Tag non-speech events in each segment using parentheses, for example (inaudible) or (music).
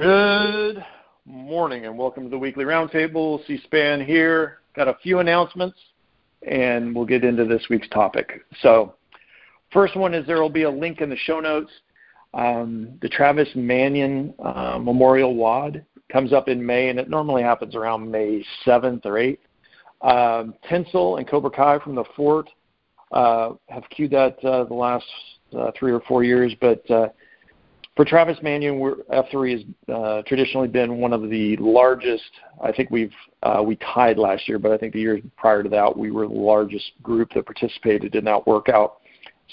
Good morning and welcome to the weekly roundtable. C-SPAN here. Got a few announcements and we'll get into this week's topic. So, first one is there will be a link in the show notes. Um, the Travis Manion uh, Memorial WOD comes up in May and it normally happens around May 7th or 8th. Um, Tinsel and Cobra Kai from the Fort uh, have queued that uh, the last uh, three or four years, but uh, for Travis Manion, F3 has uh, traditionally been one of the largest. I think we've uh, we tied last year, but I think the year prior to that, we were the largest group that participated in that workout.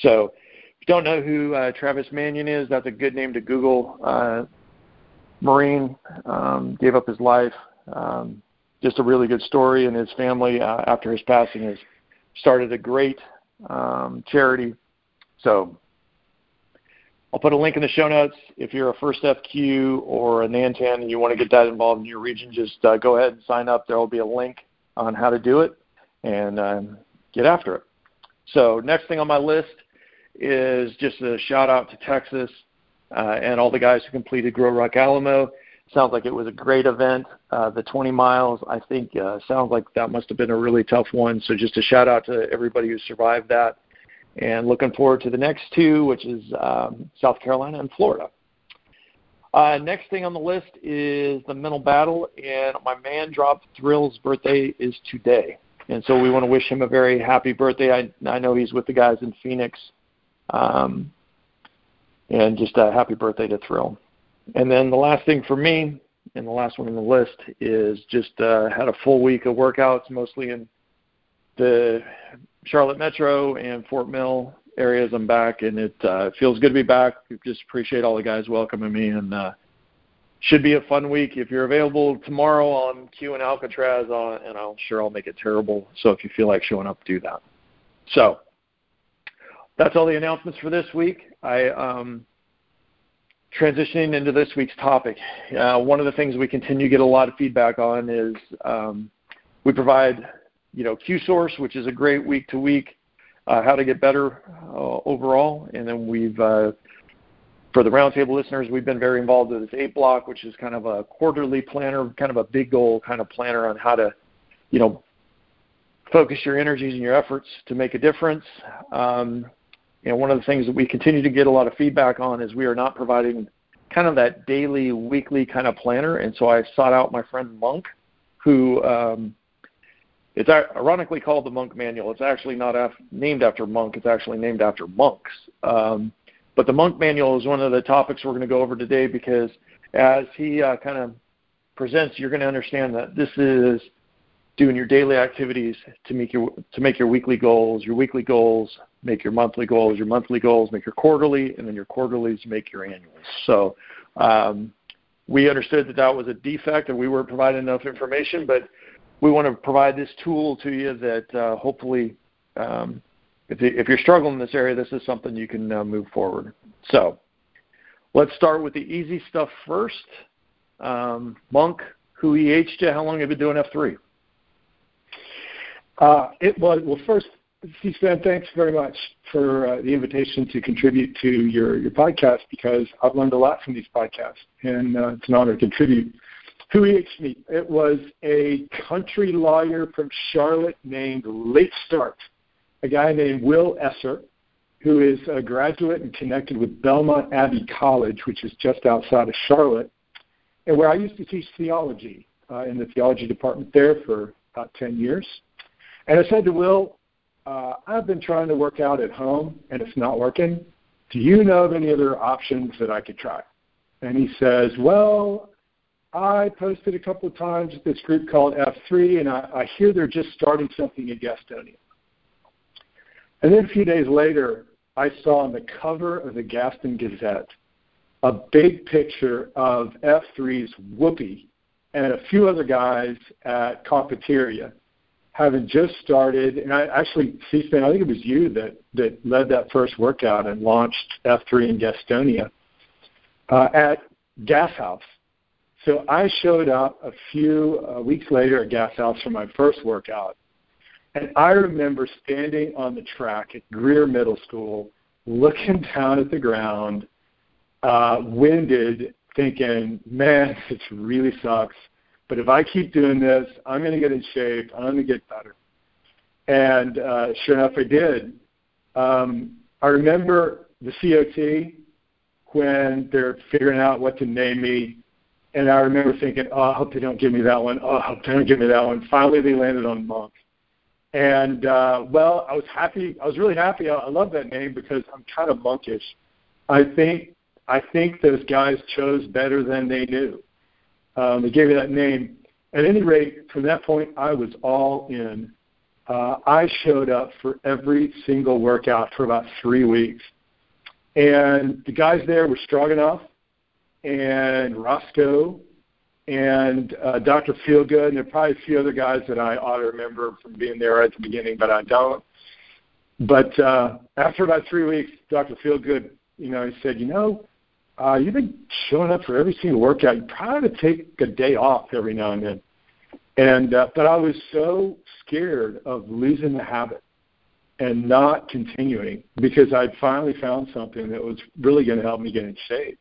So, if you don't know who uh, Travis Manion is, that's a good name to Google. Marine um, gave up his life. Um, just a really good story, and his family, after his passing, has started a great um, charity. So I'll put a link in the show notes. If you're a First FQ or a Nantan and you want to get that involved in your region, just uh, go ahead and sign up. There will be a link on how to do it and um, get after it. So next thing on my list is just a shout out to Texas uh, and all the guys who completed GrowRuck Alamo. Sounds like it was a great event. Uh, the 20 miles, I think, uh, sounds like that must have been a really tough one. So just a shout out to everybody who survived that and looking forward to the next two, which is um, South Carolina and Florida. Uh, next thing on the list is the mental battle, and my man Drop Thrill's birthday is today, and so we want to wish him a very happy birthday. I I know he's with the guys in Phoenix, um, and just a happy birthday to Thrill. And then the last thing for me, and the last one on the list is just uh, had a full week of workouts, mostly in the Charlotte Metro and Fort Mill areas. I'm back, and it uh, feels good to be back. Just appreciate all the guys welcoming me, and uh, should be a fun week. If you're available tomorrow on Q and Alcatraz, uh, and I'm sure I'll make it terrible. So if you feel like showing up, do that. So that's all the announcements for this week. I um, transitioning into this week's topic. Uh, one of the things we continue to get a lot of feedback on is um, we provide you know, Q-Source, which is a great week to week, uh, how to get better uh, overall. And then we've, uh, for the roundtable listeners, we've been very involved with this eight block, which is kind of a quarterly planner, kind of a big goal kind of planner on how to, you know, focus your energies and your efforts to make a difference. Um, you know, one of the things that we continue to get a lot of feedback on is we are not providing kind of that daily, weekly kind of planner. And so I sought out my friend Monk, who um, it's ironically called the Monk Manual. It's actually not af- named after monk. It's actually named after monks. Um, but the Monk Manual is one of the topics we're going to go over today because as he uh, kind of presents, you're going to understand that this is doing your daily activities to make your to make your weekly goals, your weekly goals make your monthly goals, your monthly goals make your quarterly, and then your quarterlies make your annuals. So um, we understood that that was a defect and we weren't providing enough information, but we want to provide this tool to you that uh, hopefully, um, if, if, you're struggling in this area, this is something you can uh, move forward. So let's start with the easy stuff first. Um, Monk, who EH'd you, how long have you been doing F3? Uh, it was, well, first, C-SPAN, thanks very much for uh, the invitation to contribute to your, your podcast because I've learned a lot from these podcasts, and uh, it's an honor to contribute. Who EH'd me? It was a country lawyer from Charlotte named Late Start, a guy named Will Esser, who is a graduate and connected with Belmont Abbey College, which is just outside of Charlotte, and where I used to teach theology uh, in the theology department there for about 10 years. And I said to Will, uh, I've been trying to work out at home and it's not working. Do you know of any other options that I could try? And he says, Well, I posted a couple of times at this group called F3, and I, I hear they're just starting something in Gastonia. And then a few days later, I saw on the cover of the Gaston Gazette a big picture of F3's Whoopi and a few other guys at Cafeteria having just started. And I actually, C-SPAN, I think it was you that, that led that first workout and launched F3 in Gastonia uh, at Gas House so I showed up a few uh, weeks later at Gas House for my first workout. And I remember standing on the track at Greer Middle School, looking (laughs) down at the ground, uh, winded, thinking, man, (laughs) this really sucks. But if I keep doing this, I'm going to get in shape. I'm going to get better. And uh, sure enough, I did. Um, I remember the COT when they're figuring out what to name me. And I remember thinking, oh, I hope they don't give me that one. Oh, I hope they don't give me that one. Finally, they landed on Monk. And uh, well, I was happy. I was really happy. I, I love that name because I'm kind of monkish. I think I think those guys chose better than they knew. Um, they gave me that name. At any rate, from that point, I was all in. Uh, I showed up for every single workout for about three weeks. And the guys there were strong enough, and Roscoe, and uh, Dr. Feelgood, and there are probably a few other guys that I ought to remember from being there at the beginning, but I don't. But uh, after about three weeks, Dr. Feelgood, you know, he said, you know, uh, you've been showing up for every single workout. You probably ought to take a day off every now and then. And uh, but I was so scared of losing the habit and not continuing because I'd finally found something that was really going to help me get in shape.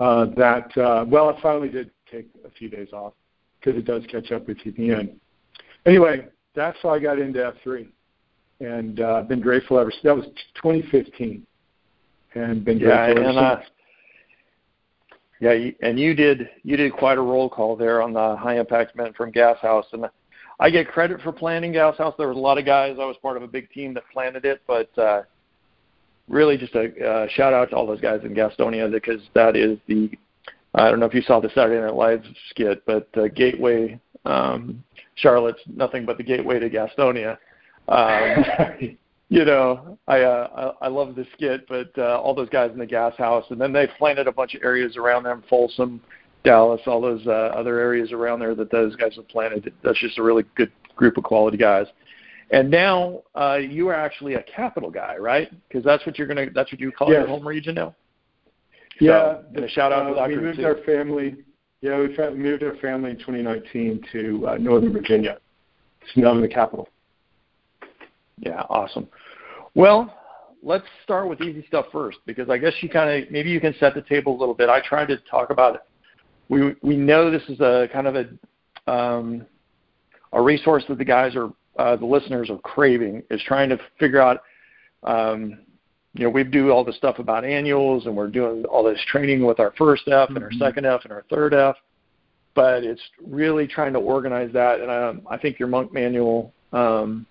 Uh, that uh, well, I finally did take a few days off because it does catch up with you at the end. Anyway, that's how I got into F3, and uh, been grateful ever since. That was 2015, and been yeah, grateful and, ever uh, since. Yeah, and you did you did quite a roll call there on the high impact men from Gas House, and I get credit for planning Gas House. There was a lot of guys. I was part of a big team that planted it, but uh, really just a uh, shout out to all those guys in Gastonia because that is the I don't know if you saw the Saturday Night Live skit, but uh, Gateway um, Charlotte's nothing but the gateway to Gastonia. Um, (laughs) you know, I uh, I, I love the skit, but uh, all those guys in the gas house, and then they planted a bunch of areas around them, Folsom, Dallas, all those uh, other areas around there that those guys have planted. That's just a really good group of quality guys. And now uh, you are actually a capital guy, right? Because that's what you're gonna that's what you call Yes. your home region now. Yeah, So, and a shout out to uh, Dr. we moved too. our family. Yeah, we moved our family in 2019 to uh, Northern Virginia. It's now in the capital. Yeah, awesome. Well, let's start with easy stuff first because I guess you kind of maybe you can set the table a little bit. I tried to talk about it. We we know this is a kind of a um, a resource that the guys are uh, the listeners are craving is trying to figure out. Um, you know, we do all the stuff about annuals, and we're doing all this training with our first F and our Mhm. second F and our third F. But it's really trying to organize that, and I, I think your monk manual um,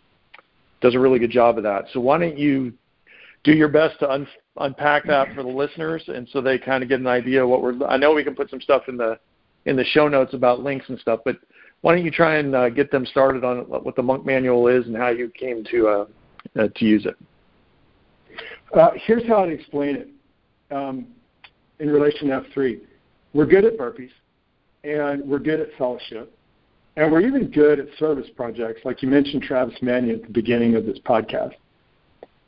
does a really good job of that. So why don't you do your best to un- unpack that for the listeners, and so they kind of get an idea of what we're. I know we can put some stuff in the in the show notes about links and stuff, but why don't you try and uh, get them started on what the monk manual is and how you came to uh, uh, to use it? Uh, here's how I'd explain it um, in relation to F3. We're good at burpees, and we're good at fellowship, and we're even good at service projects, like you mentioned Travis Manion at the beginning of this podcast.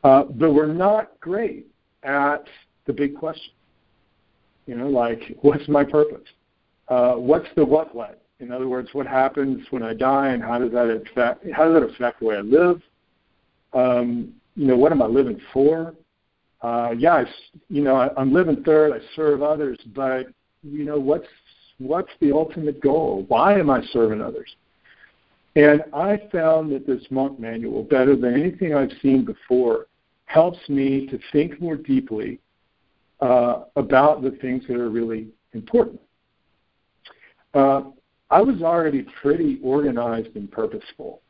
Uh, but we're not great at the big question. You know, like, what's my purpose? Uh, what's the what what? In other words, what happens when I die, and how does that affect how does that affect the way I live? Um, you know, what am I living for? Uh, yeah, I, you know, I, I'm living third. I serve others, but you know, what's what's the ultimate goal? Why am I serving others? And I found that this monk manual, better than anything I've seen before, helps me to think more deeply uh, about the things that are really important. Uh, I was already pretty organized and purposeful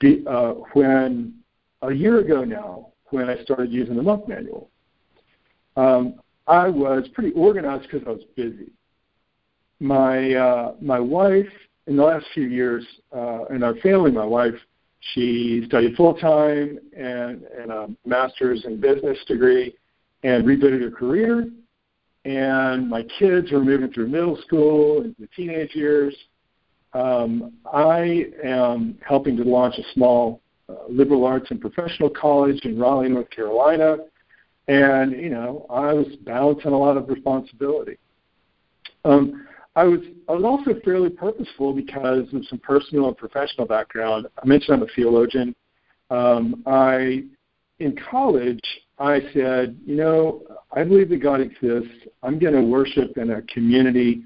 be, uh, when a year ago now, when I started using the monk manual. Um, I was pretty organized because I was busy. My uh, my wife, in the last few years, uh, in our family, my wife, she studied full time and, and a master's in business degree, and rebooted her career. And my kids were moving through middle school and the teenage years. Um, I am helping to launch a small uh, liberal arts and professional college in Raleigh, North Carolina, and you know I was balancing a lot of responsibility. Um, I was I was also fairly purposeful because of some personal and professional background. I mentioned I'm a theologian. Um, I in college I said, you know, I believe that God exists. I'm going to worship in a community.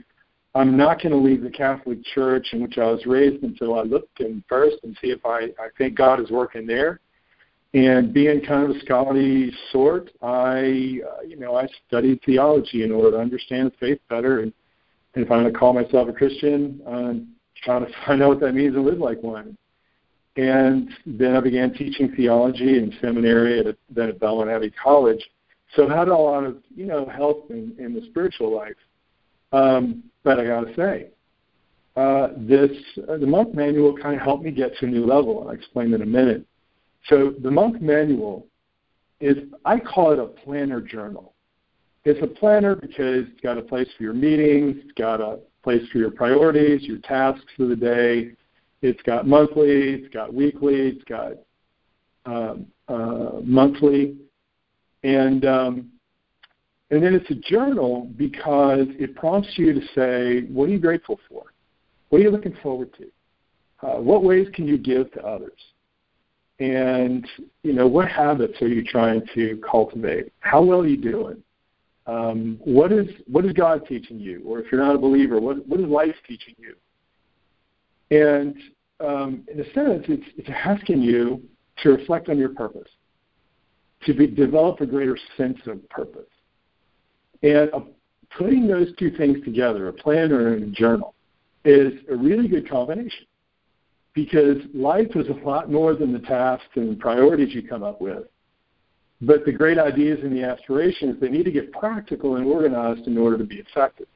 I'm not going to leave the Catholic Church in which I was raised until I look in first and see if I, I think God is working there. And being kind of a scholarly sort, I, uh, you know, I studied theology in order to understand faith better. And, and if I'm going to call myself a Christian, I'm trying to (laughs) find out what that means and live like one. And then I began teaching theology in seminary at then at Belmont Abbey College. So I had a lot of, you know, help in, in the spiritual life. Um, but I got to say, uh, this uh, the monk manual kind of helped me get to a new level, and I'll explain in a minute. So the monk manual is I call it a planner journal. It's a planner because it's got a place for your meetings, it's got a place for your priorities, your tasks for the day. It's got monthly, it's got weekly, it's got um, uh, monthly, and um, and then it's a journal because it prompts you to say, what are you grateful for? What are you looking forward to? Uh, what ways can you give to others? and you know what habits are you trying to cultivate how well are you doing um, what is what is god teaching you or if you're not a believer what what is life teaching you and um, in a sense it's it's asking you to reflect on your purpose to be, develop a greater sense of purpose and uh, putting those two things together a planner and a journal is a really good combination because life is a lot more than the tasks and priorities you come up with. But the great ideas and the aspirations, they need to get practical and organized in order to be effective.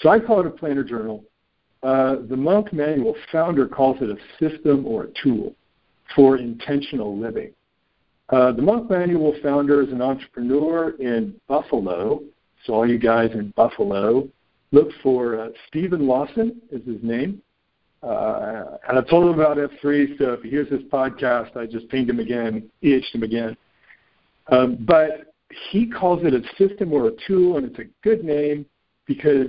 So I call it a planner journal. Uh, the Monk Manual founder calls it a system or a tool for intentional living. Uh, the Monk Manual founder is an entrepreneur in Buffalo. So all you guys in Buffalo, look for uh, Stephen Lawson is his name. Uh, and I told him about F3, so if he hears this podcast, I just pinged him again, EH'd him again. Um, but he calls it a system or a tool, and it's a good name because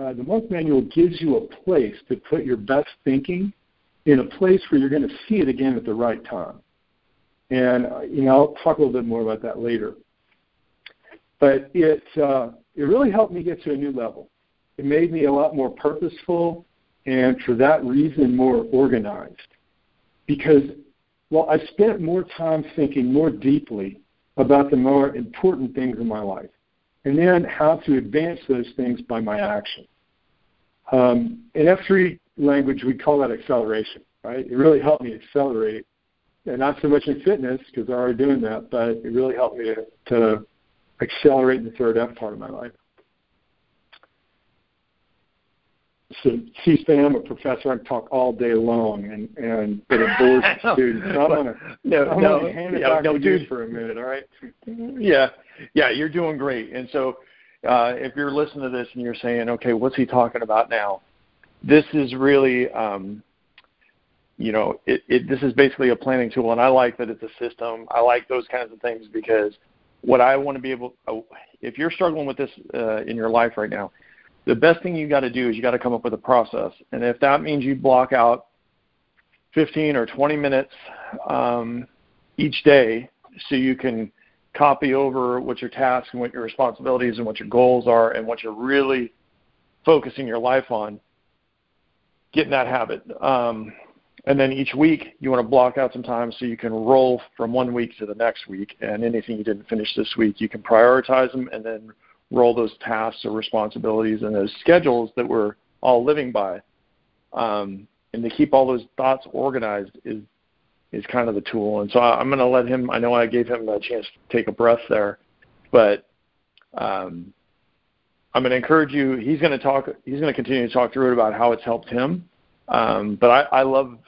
uh, the Monk Manual gives you a place to put your best thinking in a place where you're going to see it again at the right time. And uh, you know, I'll talk a little bit more about that later. But it uh, it really helped me get to a new level. It made me a lot more purposeful and for that reason more organized. Because, well, I spent more time thinking more deeply about the more important things in my life, and then how to advance those things by my action. Um, in F3 language, we call that acceleration, right? It really helped me accelerate, and not so much in fitness because I'm already doing that, but it really helped me to, to accelerate the third F part of my life. So C-SPAN, I'm a professor. I talk all day long, and and it bores (laughs) students. So I'm gonna (laughs) no, I'm no, hand it yeah, no, dude. for a minute. All right. Yeah, yeah, you're doing great. And so, uh, if you're listening to this and you're saying, okay, what's he talking about now? This is really, um, you know, it, it this is basically a planning tool, and I like that it's a system. I like those kinds of things because what I want to be able, if you're struggling with this uh, in your life right now the best thing you got to do is you got to come up with a process. And if that means you block out 15 or 20 minutes um, each day so you can copy over what your tasks and what your responsibilities and what your goals are and what you're really focusing your life on, get in that habit. Um, and then each week you want to block out some time so you can roll from one week to the next week and anything you didn't finish this week you can prioritize them and then roll those tasks or responsibilities and those schedules that we're all living by. Um, and to keep all those thoughts organized is is kind of the tool. And so I, am going to let him. I know I gave him a chance to take a breath there, but um, I'm going to encourage you. He's going to talk. He's going to continue to talk through it about how it's helped him. Um, but I, I love.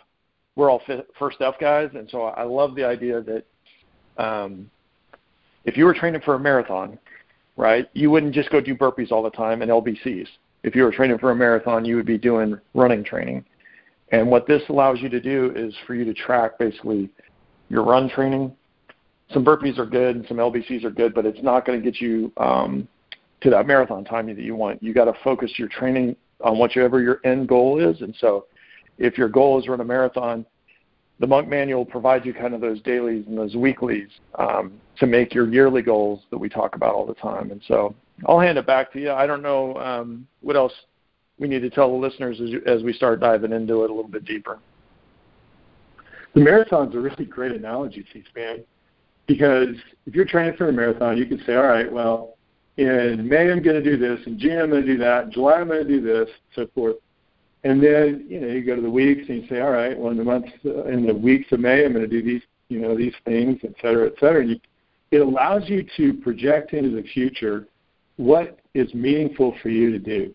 We're all first F guys, and so I love the idea that um, if you were training for a marathon, right? You wouldn't just go do burpees all the time and LBCs. If you were training for a marathon, you would be doing running training. And what this allows you to do is for you to track basically your run training. Some burpees are good and some LBCs are good, but it's not going to get you um, to that marathon time that you want. You got to focus your training on whatever your end goal is. And so, if your goal is run a marathon, the monk manual provides you kind of those dailies and those weeklies um, to make your yearly goals that we talk about all the time. And so I'll hand it back to you. I don't know um, what else we need to tell the listeners as, as we start diving into it a little bit deeper. The marathon's a really great analogy, C-SPAN, because if you're training for a marathon, you can say, all right, well, in May I'm going to do this, in June I'm going to do that, in July I'm going to do this, so forth. And then you know you go to the weeks and you say, all right, well in the months uh, in the weeks of May I'm going to do these you know these things, et cetera, et cetera. And you, it allows you to project into the future what is meaningful for you to do,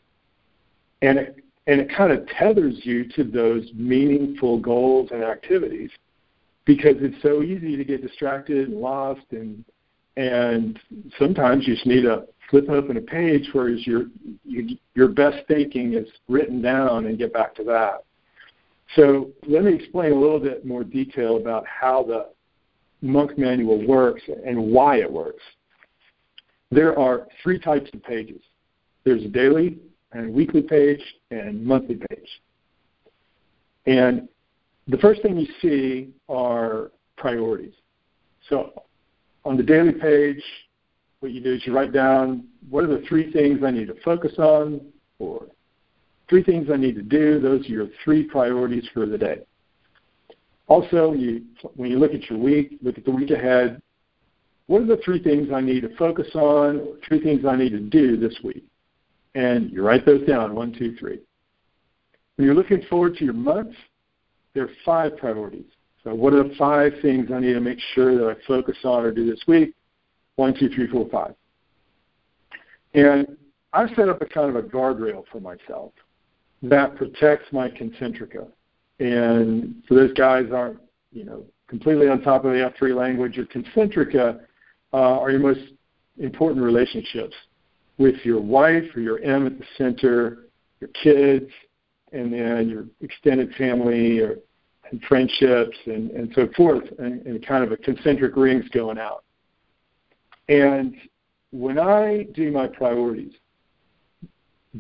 and it and it kind of tethers you to those meaningful goals and activities because it's so easy to get distracted and lost and and sometimes you just need to flip open a page where your your best thinking is written down and get back to that. So let me explain a little bit more detail about how the monk manual works and why it works. There are three types of pages. There's a daily and weekly page and monthly page. And the first thing you see are priorities. So on the daily page, what you do is you write down what are the three things I need to focus on, or three things I need to do. Those are your three priorities for the day. Also, you, when you look at your week, look at the week ahead. What are the three things I need to focus on, three things I need to do this week? And you write those down one, two, three. When you're looking forward to your month, there are five priorities. So what are the five things I need to make sure that I focus on or do this week? One, two, three, four, five. And I've set up a kind of a guardrail for myself that protects my concentrica. And so those guys aren't, you know, completely on top of the F3 language. Your concentrica uh, are your most important relationships with your wife or your M at the center, your kids, and then your extended family or and friendships and, and so forth, and, and kind of a concentric rings going out. And when I do my priorities,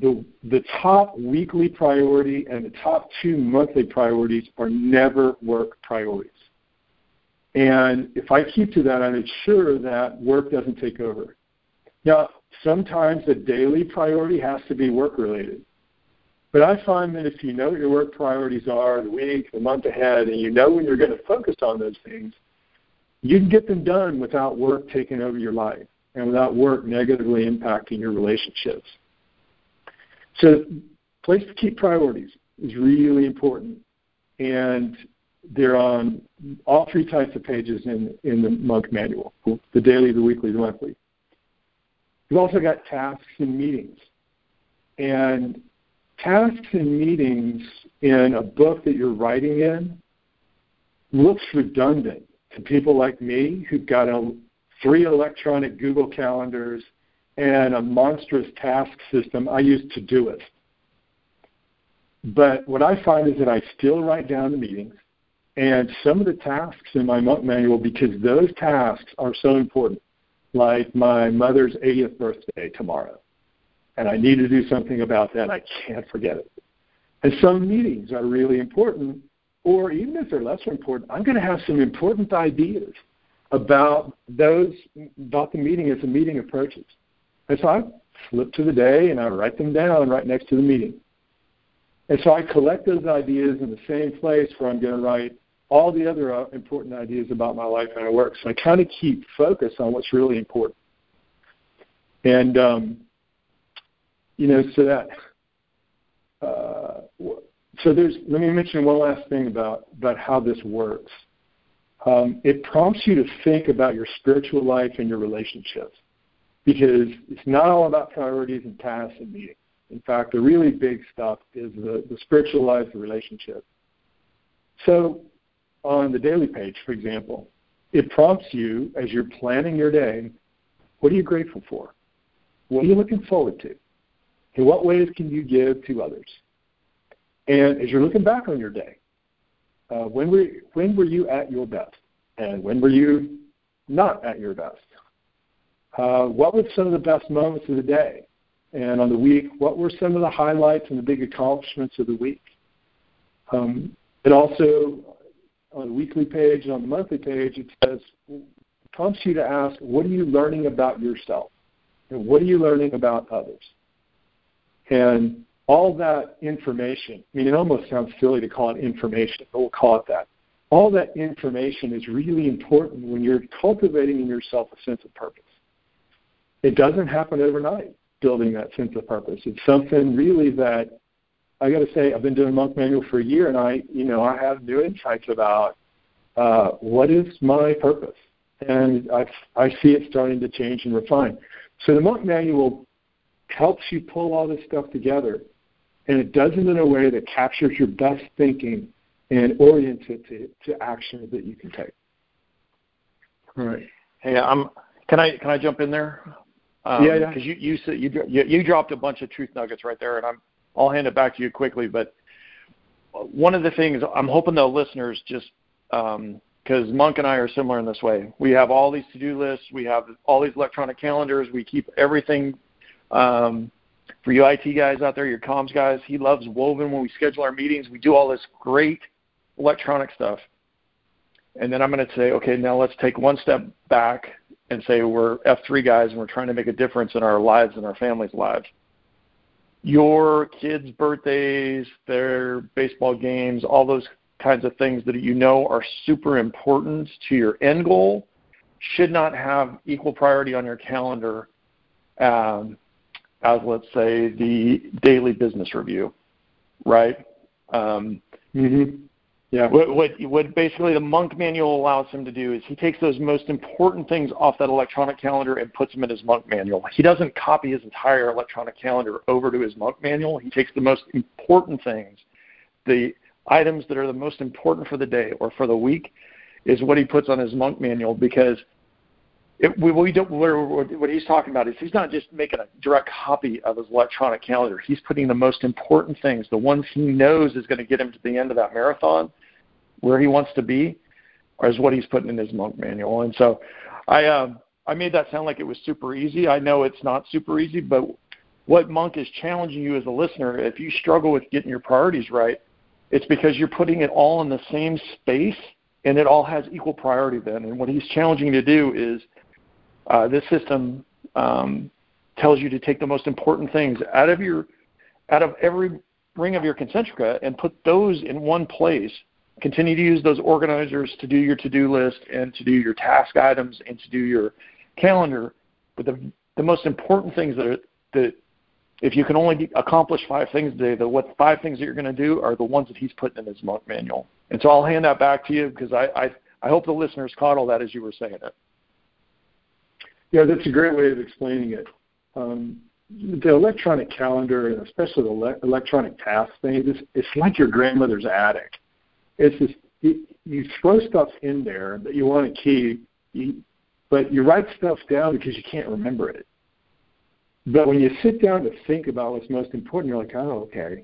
the the top weekly priority and the top two monthly priorities are never work priorities. And if I keep to that, I make sure that work doesn't take over. Now, sometimes the daily priority has to be work related. But I find that if you know what your work priorities are, the week, the month ahead, and you know when you're going to focus on those things, you can get them done without work taking over your life and without work negatively impacting your relationships. So, place to keep priorities is really important. And they're on all three types of pages in, in the monk manual the daily, the weekly, the monthly. You've also got tasks and meetings. And tasks and meetings in a book that you're writing in looks redundant to people like me who've got a, three electronic Google calendars and a monstrous task system. I use Todoist. But what I find is that I still write down the meetings and some of the tasks in my monk manual because those tasks are so important, like my mother's 80th birthday tomorrow and I need to do something about that. I can't forget it. And some meetings are really important, or even if they're lesser important, I'm going to have some important ideas about those about the meeting as the meeting approaches. And so I flip to the day and I write them down right next to the meeting. And so I collect those ideas in the same place where I'm going to write all the other uh, important ideas about my life and my work. So I kind of keep focus on what's really important. And um, you know, so that uh, so there's. Let me mention one last thing about about how this works. Um, it prompts you to think about your spiritual life and your relationships, because it's not all about priorities and tasks and meetings. In fact, the really big stuff is the, the spiritual life, the relationship. So, on the daily page, for example, it prompts you as you're planning your day, what are you grateful for? What are you looking forward to? In what ways can you give to others? And as you're looking back on your day, uh, when were when were you at your best, and when were you not at your best? Uh, what were some of the best moments of the day? And on the week, what were some of the highlights and the big accomplishments of the week? Um, it also on the weekly page and on the monthly page, it says prompts you to ask, what are you learning about yourself? And what are you learning about others? And all that information, I mean, it almost sounds silly to call it information, but we'll call it that. All that information is really important when you're cultivating in yourself a sense of purpose. It doesn't happen overnight, building that sense of purpose. It's something really that I got to say, I've been doing Monk Manual for a year, and I, you know, I have new insights about uh, what is my purpose, and I, I see it starting to change and refine. So the Monk Manual helps you pull all this stuff together, and it does it in a way that captures your best thinking and orients it to, to actions that you can take. All right. Hey, I'm. Can I can I jump in there? Um, yeah, yeah. Because you you, said, you you you dropped a bunch of truth nuggets right there, and I'm I'll hand it back to you quickly. But one of the things I'm hoping the listeners just because um, Monk and I are similar in this way. We have all these to-do lists. We have all these electronic calendars. We keep everything. Um, for you IT guys out there, your comms guys, he loves Woven. When we schedule our meetings, we do all this great electronic stuff. And then I'm going to say, okay, now let's take one step back and say we're F3 guys and we're trying to make a difference in our lives and our families' lives your kids' birthdays, their baseball games, all those kinds of things that you know are super important to your end goal should not have equal priority on your calendar um, as, let's say, the daily business review, right? Um, mm-hmm. Yeah. What, what, what basically the monk manual allows him to do is he takes those most important things off that electronic calendar and puts them in his monk manual. He doesn't copy his entire electronic calendar over to his monk manual. He takes the most important things, the items that are the most important for the day or for the week, is what he puts on his monk manual because it, we, we don't, what he's talking about is he's not just making a direct copy of his electronic calendar. He's putting the most important things, the ones he knows is going to get him to the end of that marathon, where he wants to be, is what he's putting in his monk manual. And so, I uh, I made that sound like it was super easy. I know it's not super easy, but what monk is challenging you as a listener, if you struggle with getting your priorities right, it's because you're putting it all in the same space, and it all has equal priority then. And what he's challenging you to do is uh, this system um, tells you to take the most important things out of your out of every ring of your concentrica and put those in one place. Continue to use those organizers to do your to-do list and to do your task items and to do your calendar. But the the most important things that are, that if you can only accomplish five things today, the what five things that you're going to do are the ones that he's putting in his monk manual. And so I'll hand that back to you because I, I I hope the listeners caught all that as you were saying it. Yeah, that's a great way of explaining it. Um, the electronic calendar, and especially the le- electronic task thing, it's, it's like your grandmother's attic. It's just you, you throw stuff in there that you want to keep, you, but you write stuff down because you can't remember it. But when you sit down to think about what's most important, you're like, oh, okay,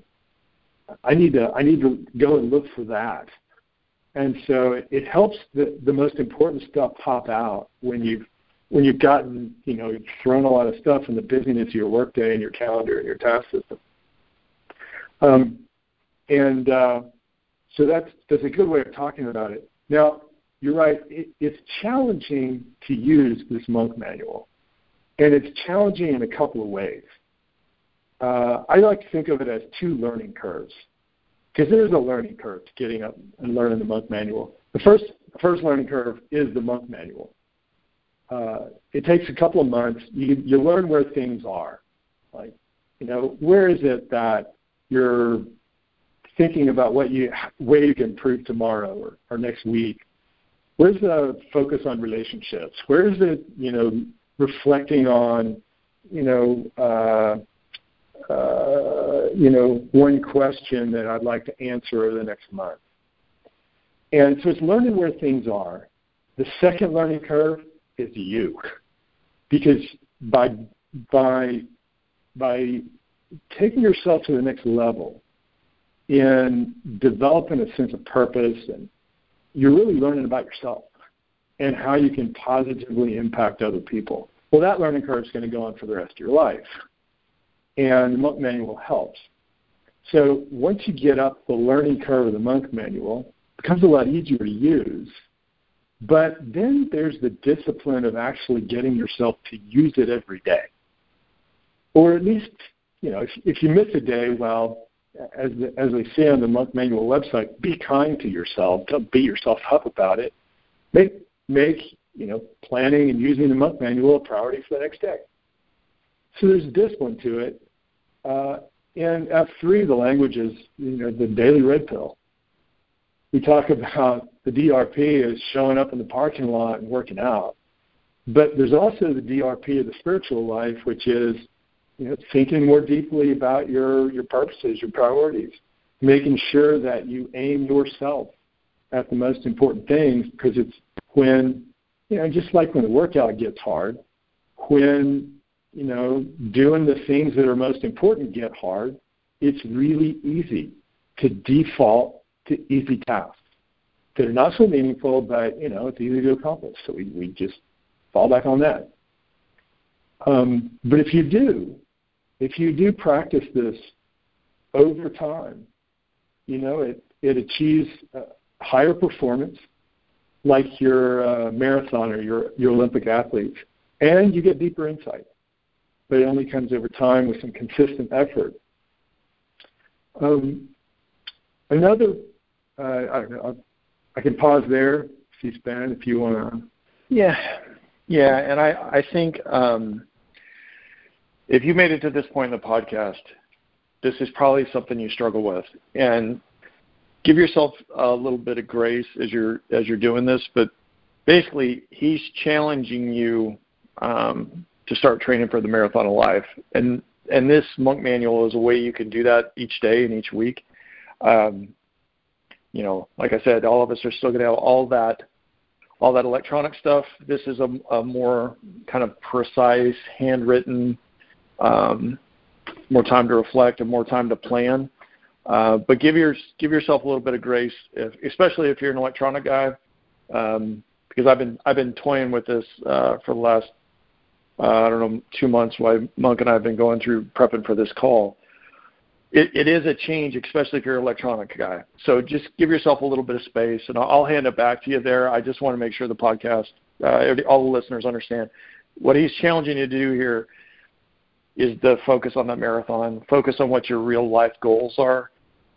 I need to I need to go and look for that. And so it, it helps the the most important stuff pop out when you've when you've gotten, you know, you've thrown a lot of stuff in the busyness of your workday and your calendar and your task system. Um, and uh, so that's that's a good way of talking about it. Now, you're right. It, it's challenging to use this monk manual, and it's challenging in a couple of ways. Uh, I like to think of it as two learning curves, because there's a learning curve to getting up and learning the monk manual. The first first learning curve is the monk manual uh, it takes a couple of months. You you learn where things are, like you know where is it that you're thinking about what you way you can improve tomorrow or, or next week. Where's the focus on relationships? Where is it you know reflecting on you know uh, uh, you know one question that I'd like to answer over the next month. And so it's learning where things are. The second learning curve is you. Because by by by taking yourself to the next level in developing a sense of purpose and you're really learning about yourself and how you can positively impact other people. Well, that learning curve is going to go on for the rest of your life. And the monk manual helps. So once you get up the learning curve of the monk manual, it becomes a lot easier to use. But then there's the discipline of actually getting yourself to use it every day. Or at least, you know, if, if you miss a day, well, as, as they say on the monk manual website, be kind to yourself. Don't beat yourself up about it. Make, make you know, planning and using the monk manual a priority for the next day. So there's discipline to it. Uh, and F3, the language is, you know, the daily red pill. We talk about the DRP as showing up in the parking lot and working out. But there's also the DRP of the spiritual life, which is you know, thinking more deeply about your, your purposes, your priorities, making sure that you aim yourself at the most important things because it's when, you know, just like when the workout gets hard, when, you know, doing the things that are most important get hard, it's really easy to default to easy tasks that are not so meaningful, but, you know, it's easy to accomplish. So we, we just fall back on that. Um, but if you do, if you do practice this over time, you know, it, it achieves uh, higher performance like your uh, marathoner, your, your Olympic athletes, and you get deeper insight. But it only comes over time with some consistent effort. Um, another, uh, I, I, can pause there, C-SPAN, if you want to. Yeah, yeah, and I, I think um, if you made it to this point in the podcast, this is probably something you struggle with, and give yourself a little bit of grace as you're as you're doing this. But basically, he's challenging you um, to start training for the marathon of life, and and this monk manual is a way you can do that each day and each week. Um, you know, like I said, all of us are still going to have all that all that electronic stuff. This is a, a more kind of precise, handwritten um, more time to reflect and more time to plan. Uh, but give your give yourself a little bit of grace, if, especially if you're an electronic guy, um, because I've been I've been toying with this uh, for the last uh, I don't know two months. Why Monk and I have been going through prepping for this call. It, it is a change, especially if you're an electronic guy. So just give yourself a little bit of space, and I'll, I'll hand it back to you there. I just want to make sure the podcast, uh, all the listeners understand what he's challenging you to do here is the focus on that marathon. Focus on what your real life goals are.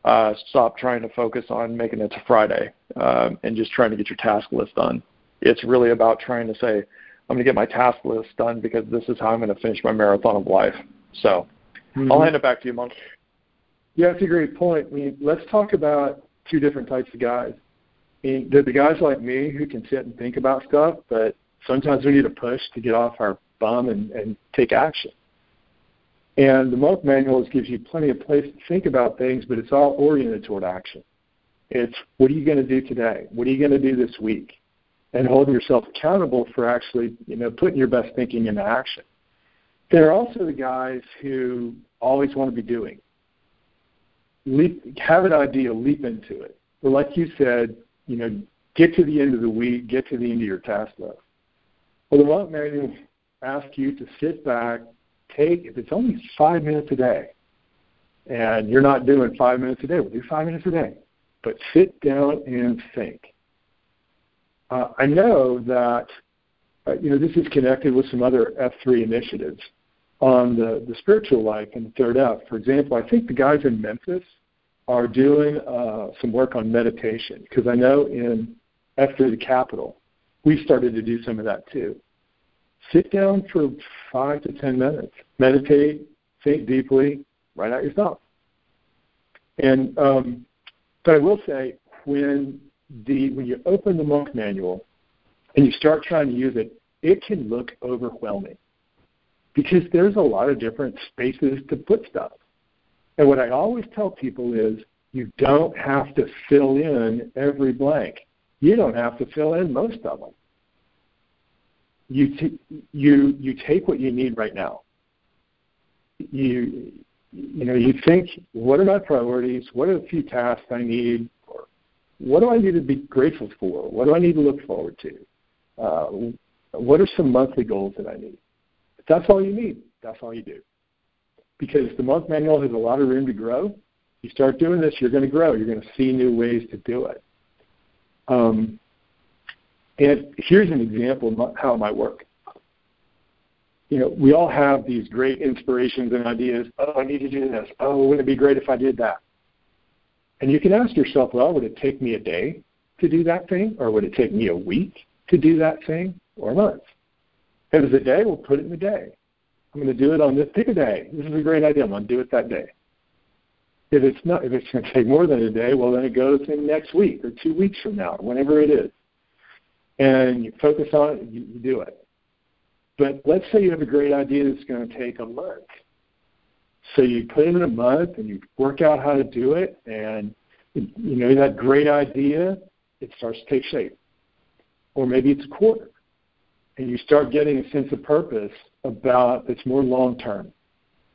Uh, stop trying to focus on making it to Friday um, and just trying to get your task list done. It's really about trying to say, I'm going to get my task list done because this is how I'm going to finish my marathon of life. So mm-hmm. I'll hand it back to you, Monk. Yeah, that's a great point. I mean, let's talk about two different types of guys. I mean, there's the guys like me who can sit and think about stuff, but sometimes we need a push to get off our bum and, and take action. And the monk manual gives you plenty of place to think about things, but it's all oriented toward action. It's what are you going to do today? What are you going to do this week? And holding yourself accountable for actually, you know, putting your best thinking into action. There are also the guys who always want to be doing. Leap, have an idea, leap into it. Or like you said, you know, get to the end of the week, get to the end of your task list. Well, the monk manual asks you to sit back, take, if it's only five minutes a day, and you're not doing five minutes a day, we'll do five minutes a day. But sit down and think. Uh, I know that uh, you know this is connected with some other F3 initiatives on the, the spiritual life and the third F. For example, I think the guys in Memphis are doing uh, some work on meditation because I know in F3 the capital we started to do some of that too sit down for five to ten minutes, meditate, think deeply, write out your thoughts. And um, but I will say when the when you open the monk manual and you start trying to use it, it can look overwhelming because there's a lot of different spaces to put stuff. And what I always tell people is you don't have to fill in every blank. You don't have to fill in most of them you t- you you take what you need right now. You you know you think what are my priorities? What are the few tasks I need? Or what do I need to be grateful for? What do I need to look forward to? Uh, what are some monthly goals that I need? If that's all you need. That's all you do. Because the monk manual has a lot of room to grow. You start doing this, you're going to grow. You're going to see new ways to do it. Um, and here's an example of how it might work. You know, we all have these great inspirations and ideas. Oh, I need to do this. Oh, wouldn't it be great if I did that? And you can ask yourself, well, would it take me a day to do that thing? Or would it take me a week to do that thing? Or a month? If it's a day, we'll put it in the day. I'm going to do it on this, pick a day. This is a great idea. I'm going to do it that day. If it's not, if it's going (laughs) to take more than a day, well, then it goes in next week or two weeks from now, whenever it is. And you focus on it, you, you do it. But let's say you have a great idea that's going to take a month. So you put it in a month and you work out how to do it, and you know that great idea, it starts to take shape. Or maybe it's a quarter, and you start getting a sense of purpose about it's more long term.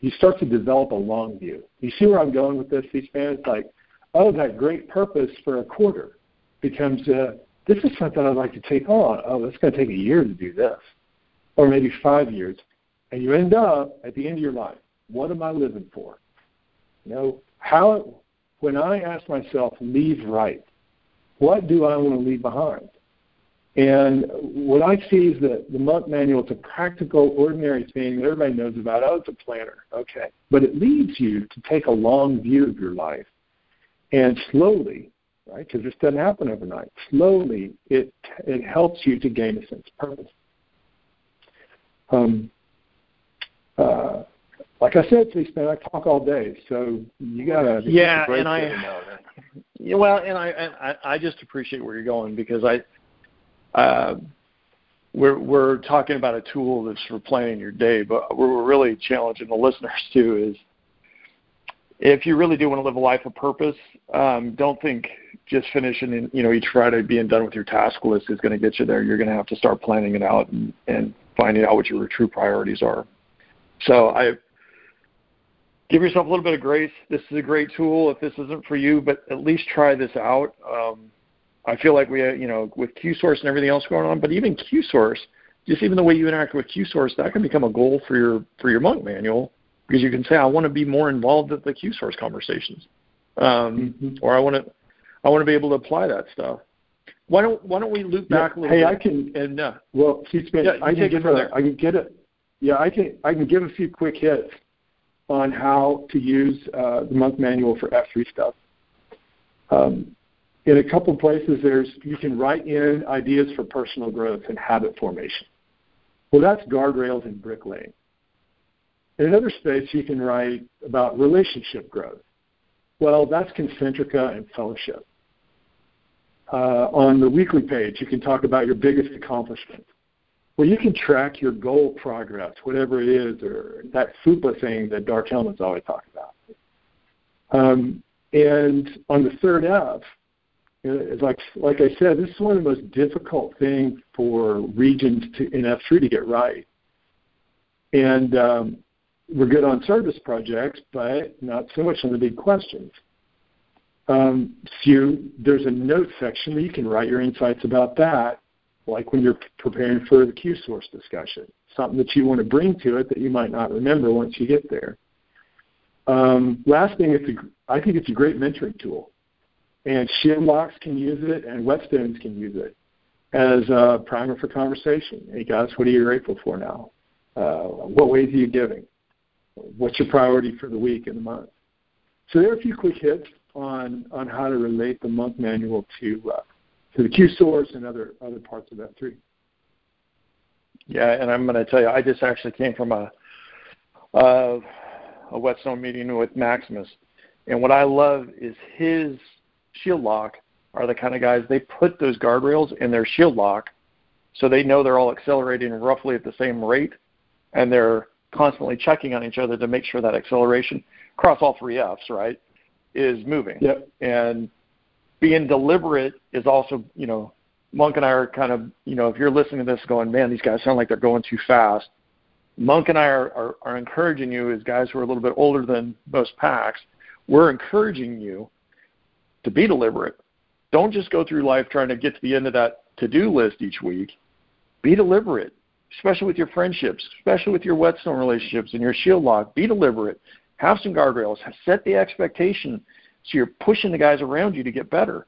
You start to develop a long view. You see where I'm going with this, C-SPAN? It's like, oh, that great purpose for a quarter becomes, uh, this is something I'd like to take on. Oh, it's going to take a year to do this, or maybe five years. And you end up at the end of your life, what am I living for? You know, how, when I ask myself, leave right, what do I want to leave behind? And what I see is that the monk manual is a practical, ordinary thing that everybody knows about. Oh, it's a planner. Okay. But it leads you to take a long view of your life. And slowly, right, because this doesn't happen overnight, slowly it, it helps you to gain a sense of purpose. Um, uh, like I said, please, man, I talk all day, so you gotta. Yeah, and I. Yeah, well, and I, and I, I just appreciate where you're going because I, uh, we're we're talking about a tool that's for planning your day, but we're really challenging the listeners too. Is if you really do want to live a life of purpose, um, don't think just finishing in, you know each Friday being done with your task list is going to get you there. You're going to have to start planning it out and, and finding out what your true priorities are. So I give yourself a little bit of grace. This is a great tool if this isn't for you, but at least try this out. Um, I feel like we, you know, with QSource and everything else going on, but even QSource, just even the way you interact with QSource, that can become a goal for your for your monk manual because you can say, I want to be more involved at the QSource conversations, um, mm-hmm. or I want to I want to be able to apply that stuff. Why don't Why don't we loop back a little hey, bit? I can. And uh, well, excuse me. Yeah, I can get a, I can get it. Yeah, I can. I can give a few quick hits on how to use uh, the monk manual for F3 stuff. Um, in a couple places there's you can write in ideas for personal growth and habit formation. Well, that's guardrails and bricklaying. In another space, you can write about relationship growth. Well, that's concentrica and fellowship. Uh, on the weekly page, you can talk about your biggest accomplishment. Well, you can track your goal progress, whatever it is, or that FUPA thing that Dark Helmets always talk about. Um, and on the third F, like like I said, this is one of the most difficult things for regions to, in F3 to get right. And um, we're good on service projects, but not so much on the big questions. Um, so you, there's a note section that you can write your insights about that, like when you're preparing for the Q source discussion, something that you want to bring to it that you might not remember once you get there. Um, last thing, it's a, I think it's a great mentoring tool. And Shieldlocks can use it, and Whetstones can use it as a primer for conversation. Hey guys, what are you grateful for now? Uh, what ways are you giving? What's your priority for the week and the month? So there are a few quick hits on on how to relate the monk manual to uh, to the Q source and other other parts of that three. Yeah, and I'm going to tell you, I just actually came from a uh, a Whetstone meeting with Maximus, and what I love is his shield lock are the kind of guys they put those guardrails in their shield lock so they know they're all accelerating roughly at the same rate and they're constantly checking on each other to make sure that acceleration across all three F's, right, is moving. Yep. And being deliberate is also, you know, Monk and I are kind of, you know, if you're listening to this going, man, these guys sound like they're going too fast. Monk and I are, are, are encouraging you as guys who are a little bit older than most packs. We're encouraging you to be deliberate. Don't just go through life trying to get to the end of that to do list each week. Be deliberate, especially with your friendships, especially with your whetstone relationships and your shield lock. Be deliberate. Have some guardrails. Set the expectation so you're pushing the guys around you to get better.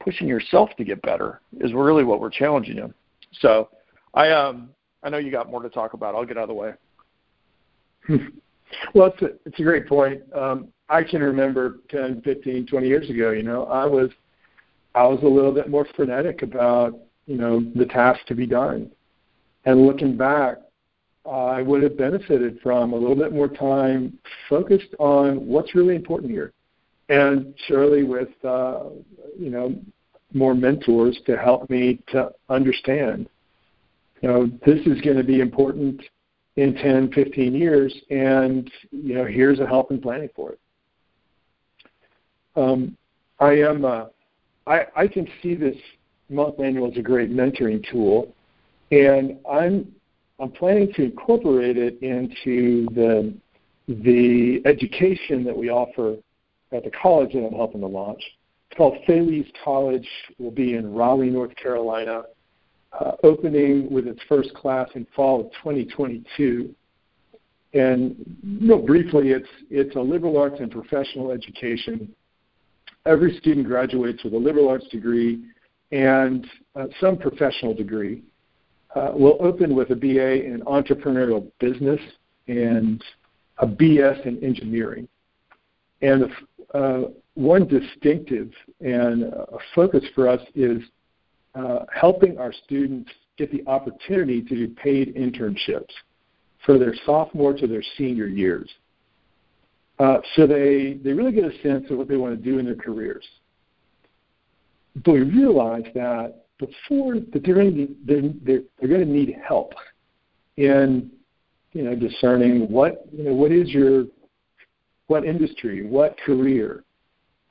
pushing yourself to get better is really what we're challenging you. So I um I know you got more to talk about. I'll get out of the way. (laughs) well, it's a, it's a great point. Um, I can remember 10, 15, 20 years ago, you know, I was I was a little bit more frenetic about, you know, the task to be done. And looking back, I would have benefited from a little bit more time focused on what's really important here. And surely with, uh, you know, more mentors to help me to understand, you know, this is going to be important in 10, 15 years, and, you know, here's a help in planning for it. Um, I am, uh, I, I can see this monk manual as a great mentoring tool, and I'm I'm planning to incorporate it into the the education that we offer at the college that I'm helping to launch. It's called Thales College. It will be in Raleigh, North Carolina, uh, opening with its first class in fall of 2022. And real briefly, it's it's a liberal arts and professional education. Every student graduates with a liberal arts degree and uh, some professional degree uh, will open with a BA in entrepreneurial business and a BS in engineering. And uh, one distinctive and a focus for us is uh, helping our students get the opportunity to do paid internships for their sophomore to their senior years. Uh, so they, they really get a sense of what they want to do in their careers. But we realize that before that they're going to be, they're, they're, they're going to need help in you know discerning what you know what is your what industry, what career,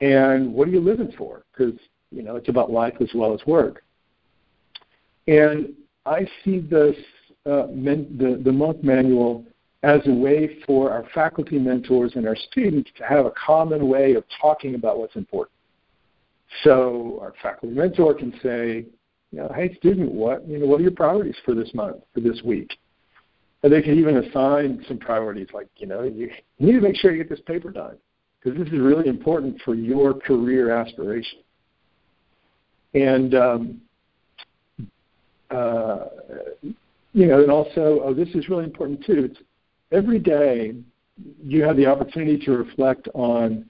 and what are you living for? Because you know it's about life as well as work. And I see this uh, men, the the monk manual as a way for our faculty mentors and our students to have a common way of talking about what's important. So our faculty mentor can say, you know, hey student, what you know, what are your priorities for this month, for this week? And they can even assign some priorities, like you know, you, need to make sure you get this paper done because this is really important for your career aspiration. And um, uh, you know, and also, oh, this is really important too. It's every day you have the opportunity to reflect on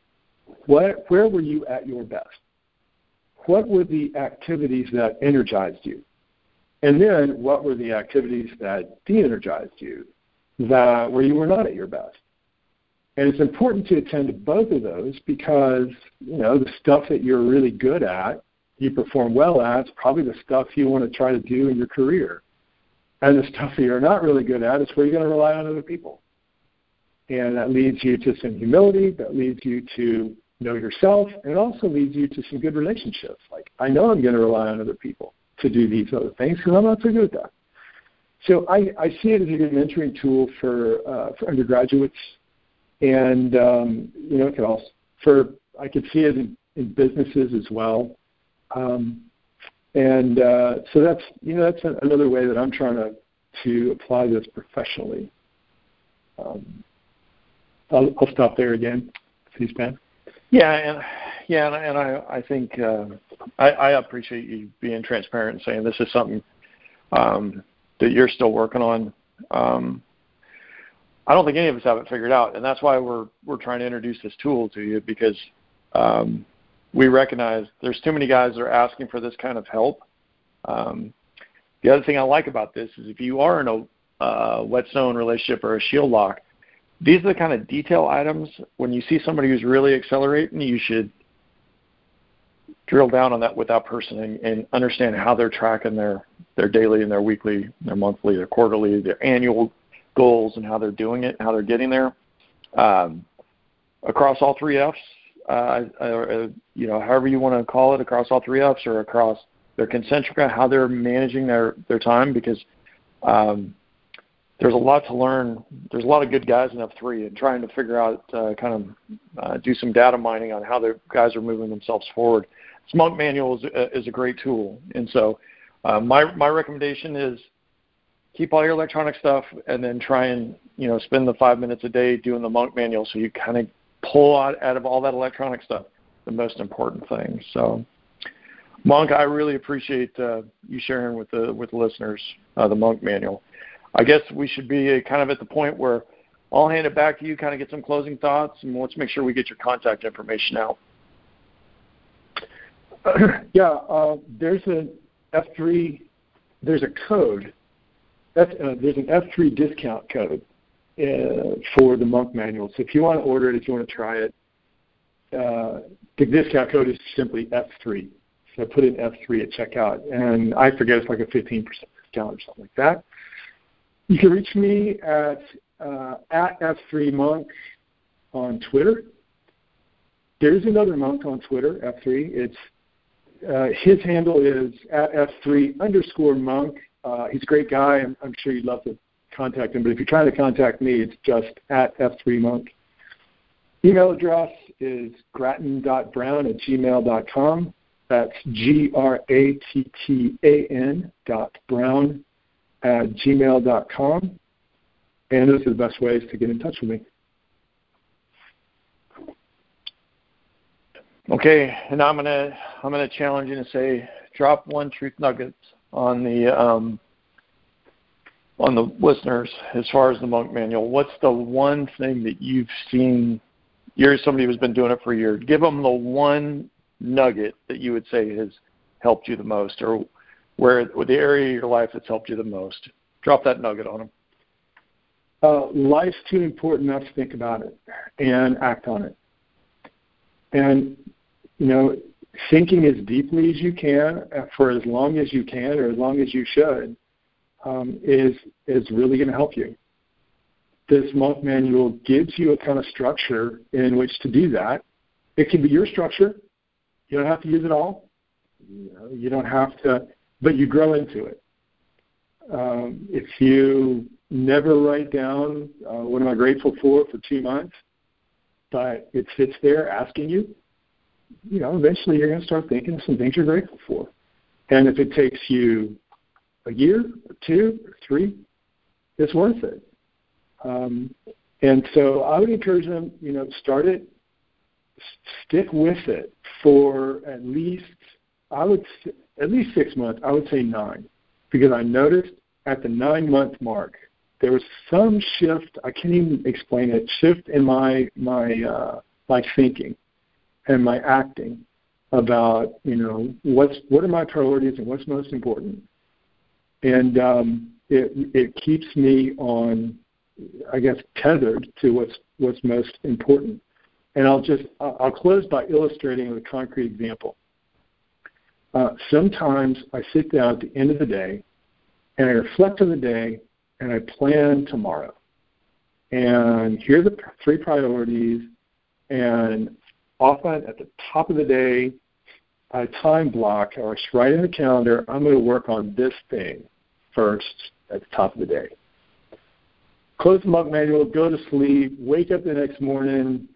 what, where were you at your best what were the activities that energized you? And then what were the activities that de-energized you, that where you were not at your best? And it's important to attend to both of those because, you know, the stuff that you're really good at, you perform well at, is probably the stuff you want to try to do in your career. And the stuff that you're not really good at is where you're going to rely on other people. And that leads you to some humility, that leads you to know yourself, and it also leads you to some good relationships. Like, I know I'm going to rely on other people to do these other things because I'm not so good at that. So I, I see it as a good mentoring tool for uh, for undergraduates, and um, you know, it could also for I could see it in, in businesses as well. Um, and uh, so that's you know that's another way that I'm trying to to apply this professionally. Um, I'll, I'll stop there again. C-SPAN. Yeah, and yeah, and, and I I think uh, I, I appreciate you being transparent and saying this is something um, that you're still working on. Um, I don't think any of us have it figured out, and that's why we're we're trying to introduce this tool to you because um, we recognize there's too many guys that are asking for this kind of help. Um, the other thing I like about this is if you are in a uh, whetstone relationship or a shield lock, these are the kind of detail items when you see somebody who's really accelerating, you should drill down on that with that person and, and understand how they're tracking their their daily and their weekly, their monthly, their quarterly, their annual goals and how they're doing it, how they're getting there. Um, across all three Fs, uh, uh, you know, however you want to call it, across all three Fs or across their concentrica, how they're managing their their time, because um, there's a lot to learn. There's a lot of good guys in F3, and trying to figure out, uh, kind of, uh, do some data mining on how the guys are moving themselves forward. Monk Manual is, uh, is a great tool, and so uh, my my recommendation is keep all your electronic stuff, and then try and you know spend the five minutes a day doing the Monk Manual, so you kind of pull out out of all that electronic stuff the most important thing. So. Monk, I really appreciate uh, you sharing with the with the listeners uh, the Monk Manual. I guess we should be uh, kind of at the point where I'll hand it back to you, kind of get some closing thoughts, and let's make sure we get your contact information out. (clears throat) yeah, uh, there's an F3, there's a code. That's, uh, there's an F3 discount code uh, for the Monk Manual. So if you want to order it, if you want to try it, uh, the discount code is simply F3. So put in F3 at checkout, and I forget it's like a 15% discount or something like that. You can reach me at uh, at F3 Monk on Twitter. There's another monk on Twitter, F3. It's uh, his handle is at F3 underscore monk. Uh, he's a great guy. I'm, I'm sure you'd love to contact him, but if you're trying to contact me, it's just at F3 monk. Email address is grattan.brown at gmail.com. That's G R A T T A N dot brown at gmail.com. And those are the best ways to get in touch with me. Okay, and I'm gonna I'm gonna challenge you to say drop one truth nugget on the um, on the listeners as far as the monk manual. What's the one thing that you've seen? You're somebody who's been doing it for years. Give them the one nugget that you would say has helped you the most, or where the area of your life that's helped you the most. Drop that nugget on them. Uh, life's too important not to think about it and act on it. And you know, thinking as deeply as you can for as long as you can or as long as you should um, is is really going to help you. This monk manual gives you a kind of structure in which to do that. It can be your structure. You don't have to use it all. You, know, you don't have to, but you grow into it. Um, if you never write down uh, what am I grateful for for two months, but it sits there asking you, you know, eventually you're going to start thinking of some things you're grateful for. And if it takes you a year or two or three, it's worth it. Um, and so I would encourage them, you know, start it, stick with it for at least, I would, at least six months. I would say nine, because I noticed at the nine month mark, there was some shift. I can't even explain it. Shift in my my uh, my thinking and my acting about you know what's what are my priorities and what's most important, and um, it it keeps me on, I guess, tethered to what's what's most important. And I'll just I'll close by illustrating with a concrete example. Uh, sometimes I sit down at the end of the day and I reflect on the day and I plan tomorrow. And here are the three priorities, and often at the top of the day, I time block or I write in the calendar, I'm going to work on this thing first at the top of the day. Close the monk manual, go to sleep, wake up the next morning,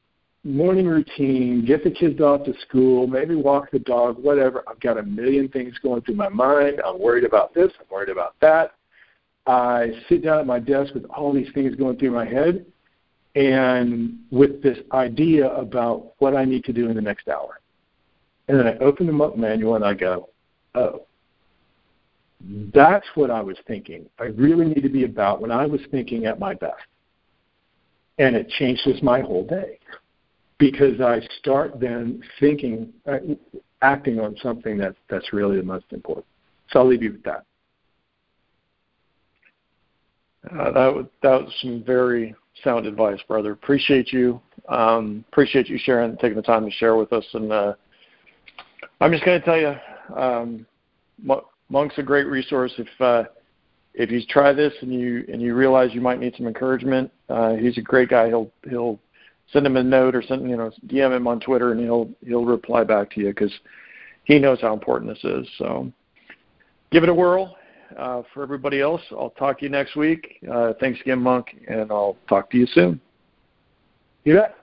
morning routine, get the kids off to school, maybe walk the dog, whatever. I've got a million things going through my mind. I'm worried about this, I'm worried about that. I sit down at my desk with all these things going through my head, and with this idea about what I need to do in the next hour. And then I open the monk manual and I go, oh, that's what I was thinking. I really need to be about when I was thinking at my best. And it changes my whole day because I start then thinking, uh, acting on something that, that's really the most important. So I'll leave you with that. Uh, that was that was some very sound advice, brother. Appreciate you. Um, appreciate you sharing, taking the time to share with us. And uh, I'm just going to tell you, um, Monk's a great resource. If uh, if you try this and you and you realize you might need some encouragement, uh, he's a great guy. He'll he'll send him a note or send you know DM him on Twitter and he'll he'll reply back to you because he knows how important this is. So give it a whirl uh, for everybody else, I'll talk to you next week. Uh, thanks again, Monk, and I'll talk to you soon. You bet.